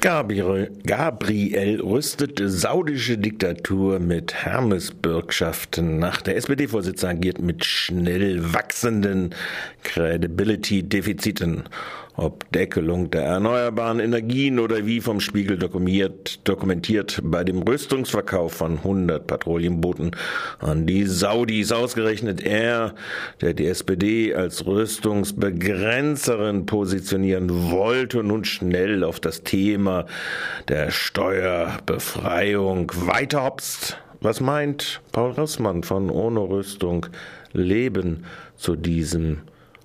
Gabriel, rüstet saudische Diktatur mit Hermes-Bürgschaften. Nach der SPD-Vorsitzende agiert mit schnell wachsenden Credibility-Defiziten. Ob Deckelung der erneuerbaren Energien oder wie vom Spiegel dokumentiert, dokumentiert bei dem Rüstungsverkauf von 100 Patrouillenbooten an die Saudis ausgerechnet er, der die SPD als Rüstungsbegrenzerin positionieren wollte, nun schnell auf das Thema der Steuerbefreiung weiterhopst. Was meint Paul Rissmann von Ohne Rüstung Leben zu diesem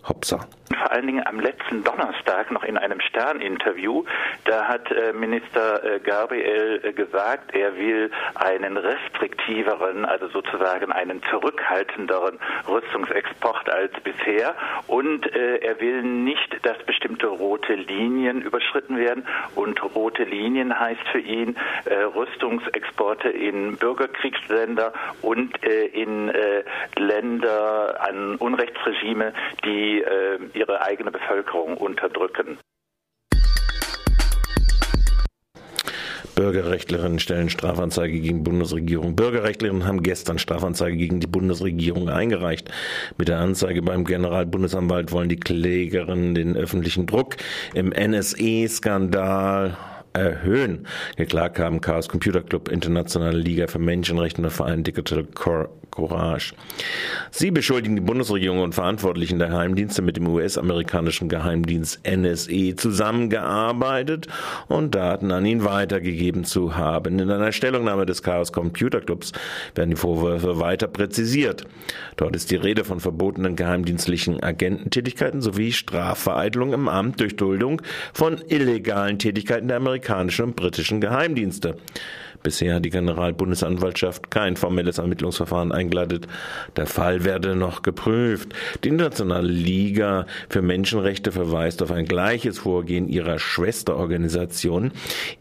Hopser? Vor allen Dingen am letzten Donnerstag noch in einem Stern-Interview. Da hat äh, Minister äh, Gabriel äh, gesagt, er will einen restriktiveren, also sozusagen einen zurückhaltenderen Rüstungsexport als bisher. Und er will nicht, dass bestimmte rote Linien überschritten werden. Und rote Linien heißt für ihn Rüstungsexporte in Bürgerkriegsländer und in Länder an Unrechtsregime, die ihre eigene Bevölkerung unterdrücken. Bürgerrechtlerinnen stellen Strafanzeige gegen Bundesregierung. Bürgerrechtlerinnen haben gestern Strafanzeige gegen die Bundesregierung eingereicht. Mit der Anzeige beim Generalbundesanwalt wollen die Klägerinnen den öffentlichen Druck im NSE-Skandal erhöhen. Geklagt haben Chaos Computer Club, Internationale Liga für Menschenrechte und der Verein Digital Courage. Sie beschuldigen die Bundesregierung und Verantwortlichen der Geheimdienste mit dem US-amerikanischen Geheimdienst NSE zusammengearbeitet und Daten an ihn weitergegeben zu haben. In einer Stellungnahme des Chaos Computer Clubs werden die Vorwürfe weiter präzisiert. Dort ist die Rede von verbotenen geheimdienstlichen Agententätigkeiten sowie Strafvereitelung im Amt durch Duldung von illegalen Tätigkeiten der amerikanischen und britischen Geheimdienste. Bisher hat die Generalbundesanwaltschaft kein formelles Ermittlungsverfahren eingeleitet. Der Fall werde noch geprüft. Die Internationale Liga für Menschenrechte verweist auf ein gleiches Vorgehen ihrer Schwesterorganisationen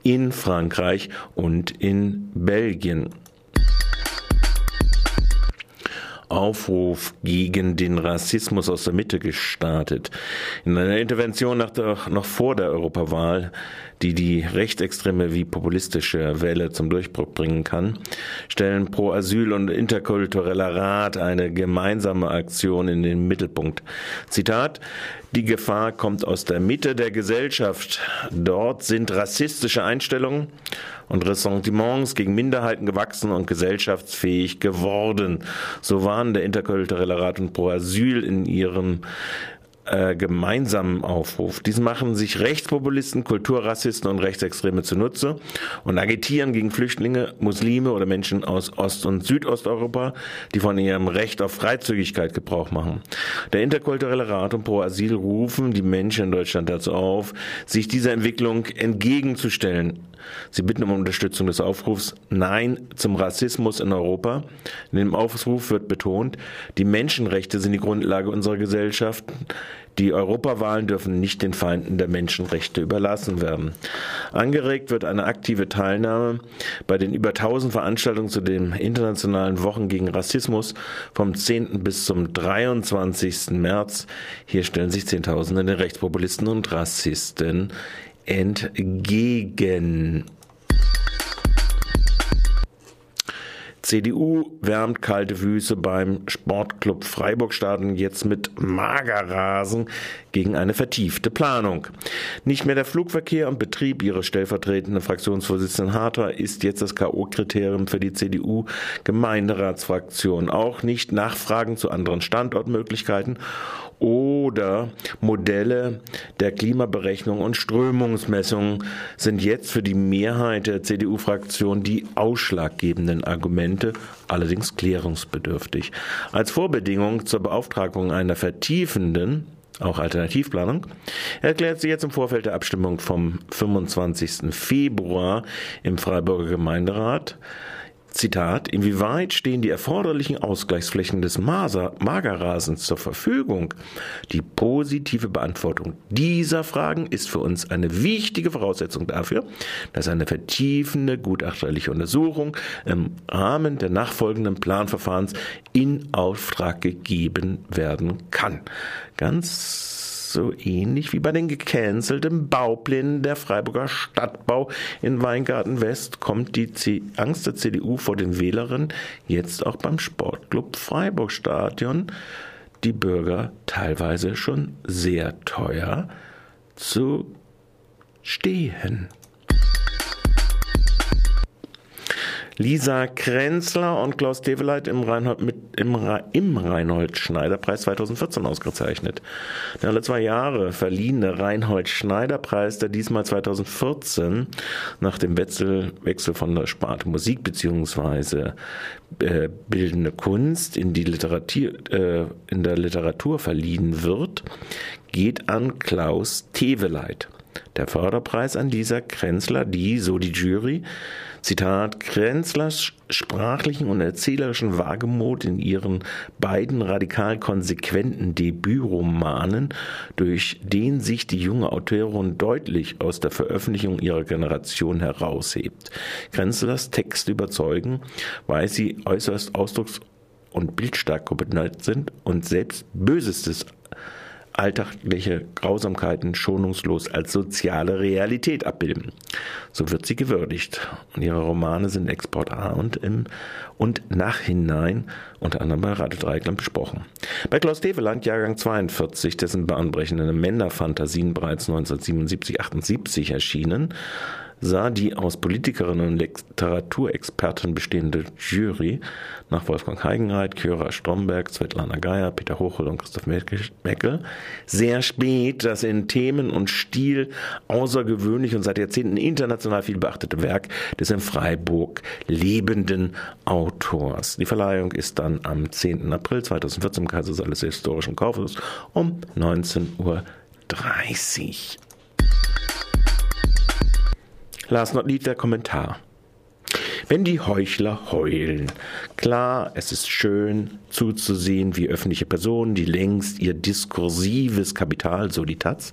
in Frankreich und in Belgien. Aufruf gegen den Rassismus aus der Mitte gestartet. In einer Intervention nach der, noch vor der Europawahl, die die rechtsextreme wie populistische Welle zum Durchbruch bringen kann, stellen Pro Asyl und Interkultureller Rat eine gemeinsame Aktion in den Mittelpunkt. Zitat, die Gefahr kommt aus der Mitte der Gesellschaft. Dort sind rassistische Einstellungen und Ressentiments gegen Minderheiten gewachsen und gesellschaftsfähig geworden. So waren der Interkulturelle Rat und Pro Asyl in ihrem äh, gemeinsamen Aufruf. Diesen machen sich Rechtspopulisten, Kulturrassisten und Rechtsextreme zunutze und agitieren gegen Flüchtlinge, Muslime oder Menschen aus Ost- und Südosteuropa, die von ihrem Recht auf Freizügigkeit Gebrauch machen. Der Interkulturelle Rat und Pro Asyl rufen die Menschen in Deutschland dazu auf, sich dieser Entwicklung entgegenzustellen. Sie bitten um Unterstützung des Aufrufs Nein zum Rassismus in Europa. In dem Aufruf wird betont, die Menschenrechte sind die Grundlage unserer Gesellschaft. Die Europawahlen dürfen nicht den Feinden der Menschenrechte überlassen werden. Angeregt wird eine aktive Teilnahme bei den über 1000 Veranstaltungen zu den internationalen Wochen gegen Rassismus vom 10. bis zum 23. März. Hier stellen sich Zehntausende den Rechtspopulisten und Rassisten entgegen. CDU wärmt kalte Füße beim Sportclub Freiburg starten jetzt mit Magerrasen gegen eine vertiefte Planung. Nicht mehr der Flugverkehr und Betrieb ihres stellvertretenden Fraktionsvorsitzenden Harter ist jetzt das K.O.-Kriterium für die CDU-Gemeinderatsfraktion. Auch nicht Nachfragen zu anderen Standortmöglichkeiten oder Modelle der Klimaberechnung und Strömungsmessung sind jetzt für die Mehrheit der CDU-Fraktion die ausschlaggebenden Argumente, allerdings klärungsbedürftig. Als Vorbedingung zur Beauftragung einer vertiefenden auch Alternativplanung, erklärt sie jetzt im Vorfeld der Abstimmung vom 25. Februar im Freiburger Gemeinderat, Zitat, inwieweit stehen die erforderlichen Ausgleichsflächen des Magerrasens zur Verfügung? Die positive Beantwortung dieser Fragen ist für uns eine wichtige Voraussetzung dafür, dass eine vertiefende gutachterliche Untersuchung im Rahmen der nachfolgenden Planverfahrens in Auftrag gegeben werden kann. Ganz so ähnlich wie bei den gecancelten Bauplänen der Freiburger Stadtbau in Weingarten West kommt die C Angst der CDU vor den Wählerinnen jetzt auch beim Sportclub Freiburg Stadion die Bürger teilweise schon sehr teuer zu stehen. Lisa Krenzler und Klaus Develeit im, Reinhold, mit, im, im Reinhold Schneider Preis 2014 ausgezeichnet. Der alle zwei Jahre verliehene Reinhold Schneider Preis, der diesmal 2014 nach dem Wechsel, Wechsel von der Sparte Musik beziehungsweise äh, bildende Kunst in die Literatur, äh, in der Literatur verliehen wird, geht an Klaus Teveleit. Der Förderpreis an Lisa Krenzler, die, so die Jury, Zitat, Krenzlers sprachlichen und erzählerischen Wagemut in ihren beiden radikal konsequenten Debütromanen, durch den sich die junge Autorin deutlich aus der Veröffentlichung ihrer Generation heraushebt. Krenzlers Texte überzeugen, weil sie äußerst ausdrucks- und bildstark kombiniert sind und selbst Bösestes alltägliche Grausamkeiten schonungslos als soziale Realität abbilden. So wird sie gewürdigt. Und ihre Romane sind Export A und im und nachhinein unter anderem bei Radio Dreieckland besprochen. Bei Klaus Develand, Jahrgang 42, dessen bahnbrechende Männerfantasien bereits 1977-78 erschienen, sah die aus Politikerinnen und Literaturexperten bestehende Jury nach Wolfgang Heigenreit, Kyra Stromberg, Svetlana Geier, Peter Hochel und Christoph Meckel sehr spät das in Themen und Stil außergewöhnlich und seit Jahrzehnten international viel beachtete Werk des in Freiburg lebenden Autors. Die Verleihung ist dann am 10. April 2014 im Kaisersaal des Historischen Kaufhauses um 19.30 Uhr. Last not least der Kommentar. Wenn die Heuchler heulen. Klar, es ist schön zuzusehen, wie öffentliche Personen, die längst ihr diskursives Kapital, so die Taz,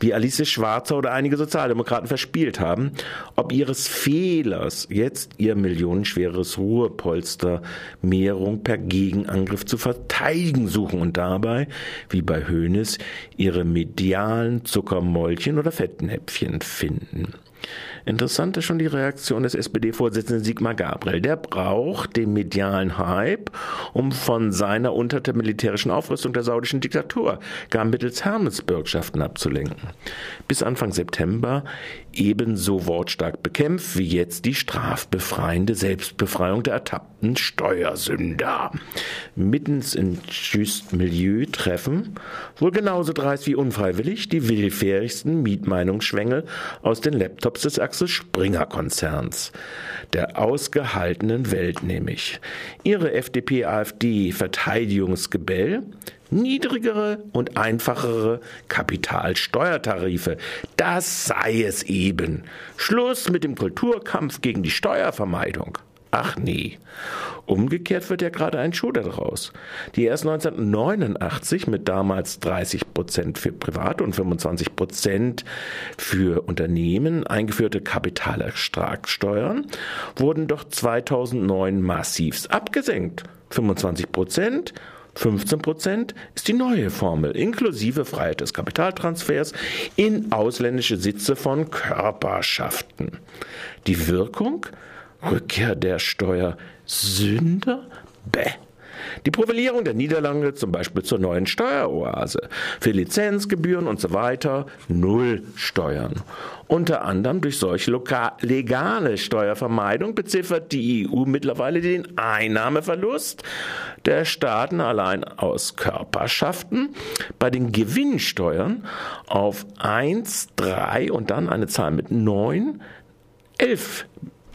wie Alice Schwarzer oder einige Sozialdemokraten verspielt haben, ob ihres Fehlers jetzt ihr millionenschweres Ruhepolster Mehrung per Gegenangriff zu verteidigen suchen und dabei, wie bei Hoeneß, ihre medialen Zuckermäulchen oder Fettnäpfchen finden. Interessant ist schon die Reaktion des SPD-Vorsitzenden Sigmar Gabriel. Der braucht den medialen Hype, um von seiner unter der militärischen Aufrüstung der saudischen Diktatur gar mittels Hermesbürgschaften abzulenken. Bis Anfang September ebenso wortstark bekämpft wie jetzt die strafbefreiende Selbstbefreiung der ertappten Steuersünder. Mittens in just Milieu treffen, wohl genauso dreist wie unfreiwillig, die willfährigsten Mietmeinungsschwängel aus den Laptops des Axel Springer Konzerns, der ausgehaltenen Welt nämlich. Ihre FDP-AfD-Verteidigungsgebell niedrigere und einfachere Kapitalsteuertarife. Das sei es eben. Schluss mit dem Kulturkampf gegen die Steuervermeidung. Ach nee. Umgekehrt wird ja gerade ein Schuh daraus. Die erst 1989 mit damals 30 Prozent für Private und 25 Prozent für Unternehmen eingeführte Kapitalertragssteuern wurden doch 2009 massivst abgesenkt. 25 Prozent 15 Prozent ist die neue Formel, inklusive Freiheit des Kapitaltransfers in ausländische Sitze von Körperschaften. Die Wirkung? Rückkehr der Steuersünder? Bäh. Die Profilierung der Niederlande zum Beispiel zur neuen Steueroase. Für Lizenzgebühren und so weiter null Steuern. Unter anderem durch solche legale Steuervermeidung beziffert die EU mittlerweile den Einnahmeverlust der Staaten allein aus Körperschaften bei den Gewinnsteuern auf 1, 3 und dann eine Zahl mit 9, 11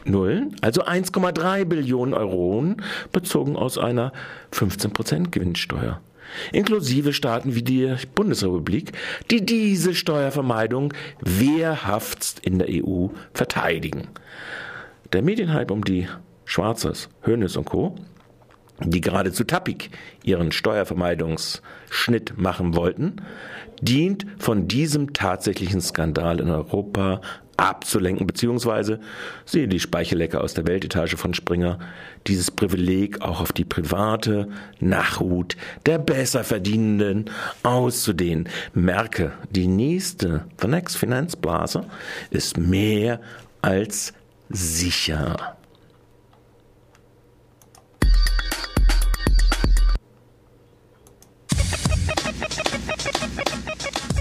Nullen, also 1,3 Billionen Euro, bezogen aus einer 15% Gewinnsteuer. Inklusive Staaten wie die Bundesrepublik, die diese Steuervermeidung wehrhaftst in der EU verteidigen. Der Medienhype um die Schwarzes, Hönes und Co. die geradezu tappig ihren Steuervermeidungsschnitt machen wollten, dient von diesem tatsächlichen Skandal in Europa abzulenken, beziehungsweise, siehe die Speichellecke aus der Weltetage von Springer, dieses Privileg auch auf die private Nachhut der Besserverdienenden auszudehnen. Merke, die nächste, the next Finanzblase ist mehr als sicher.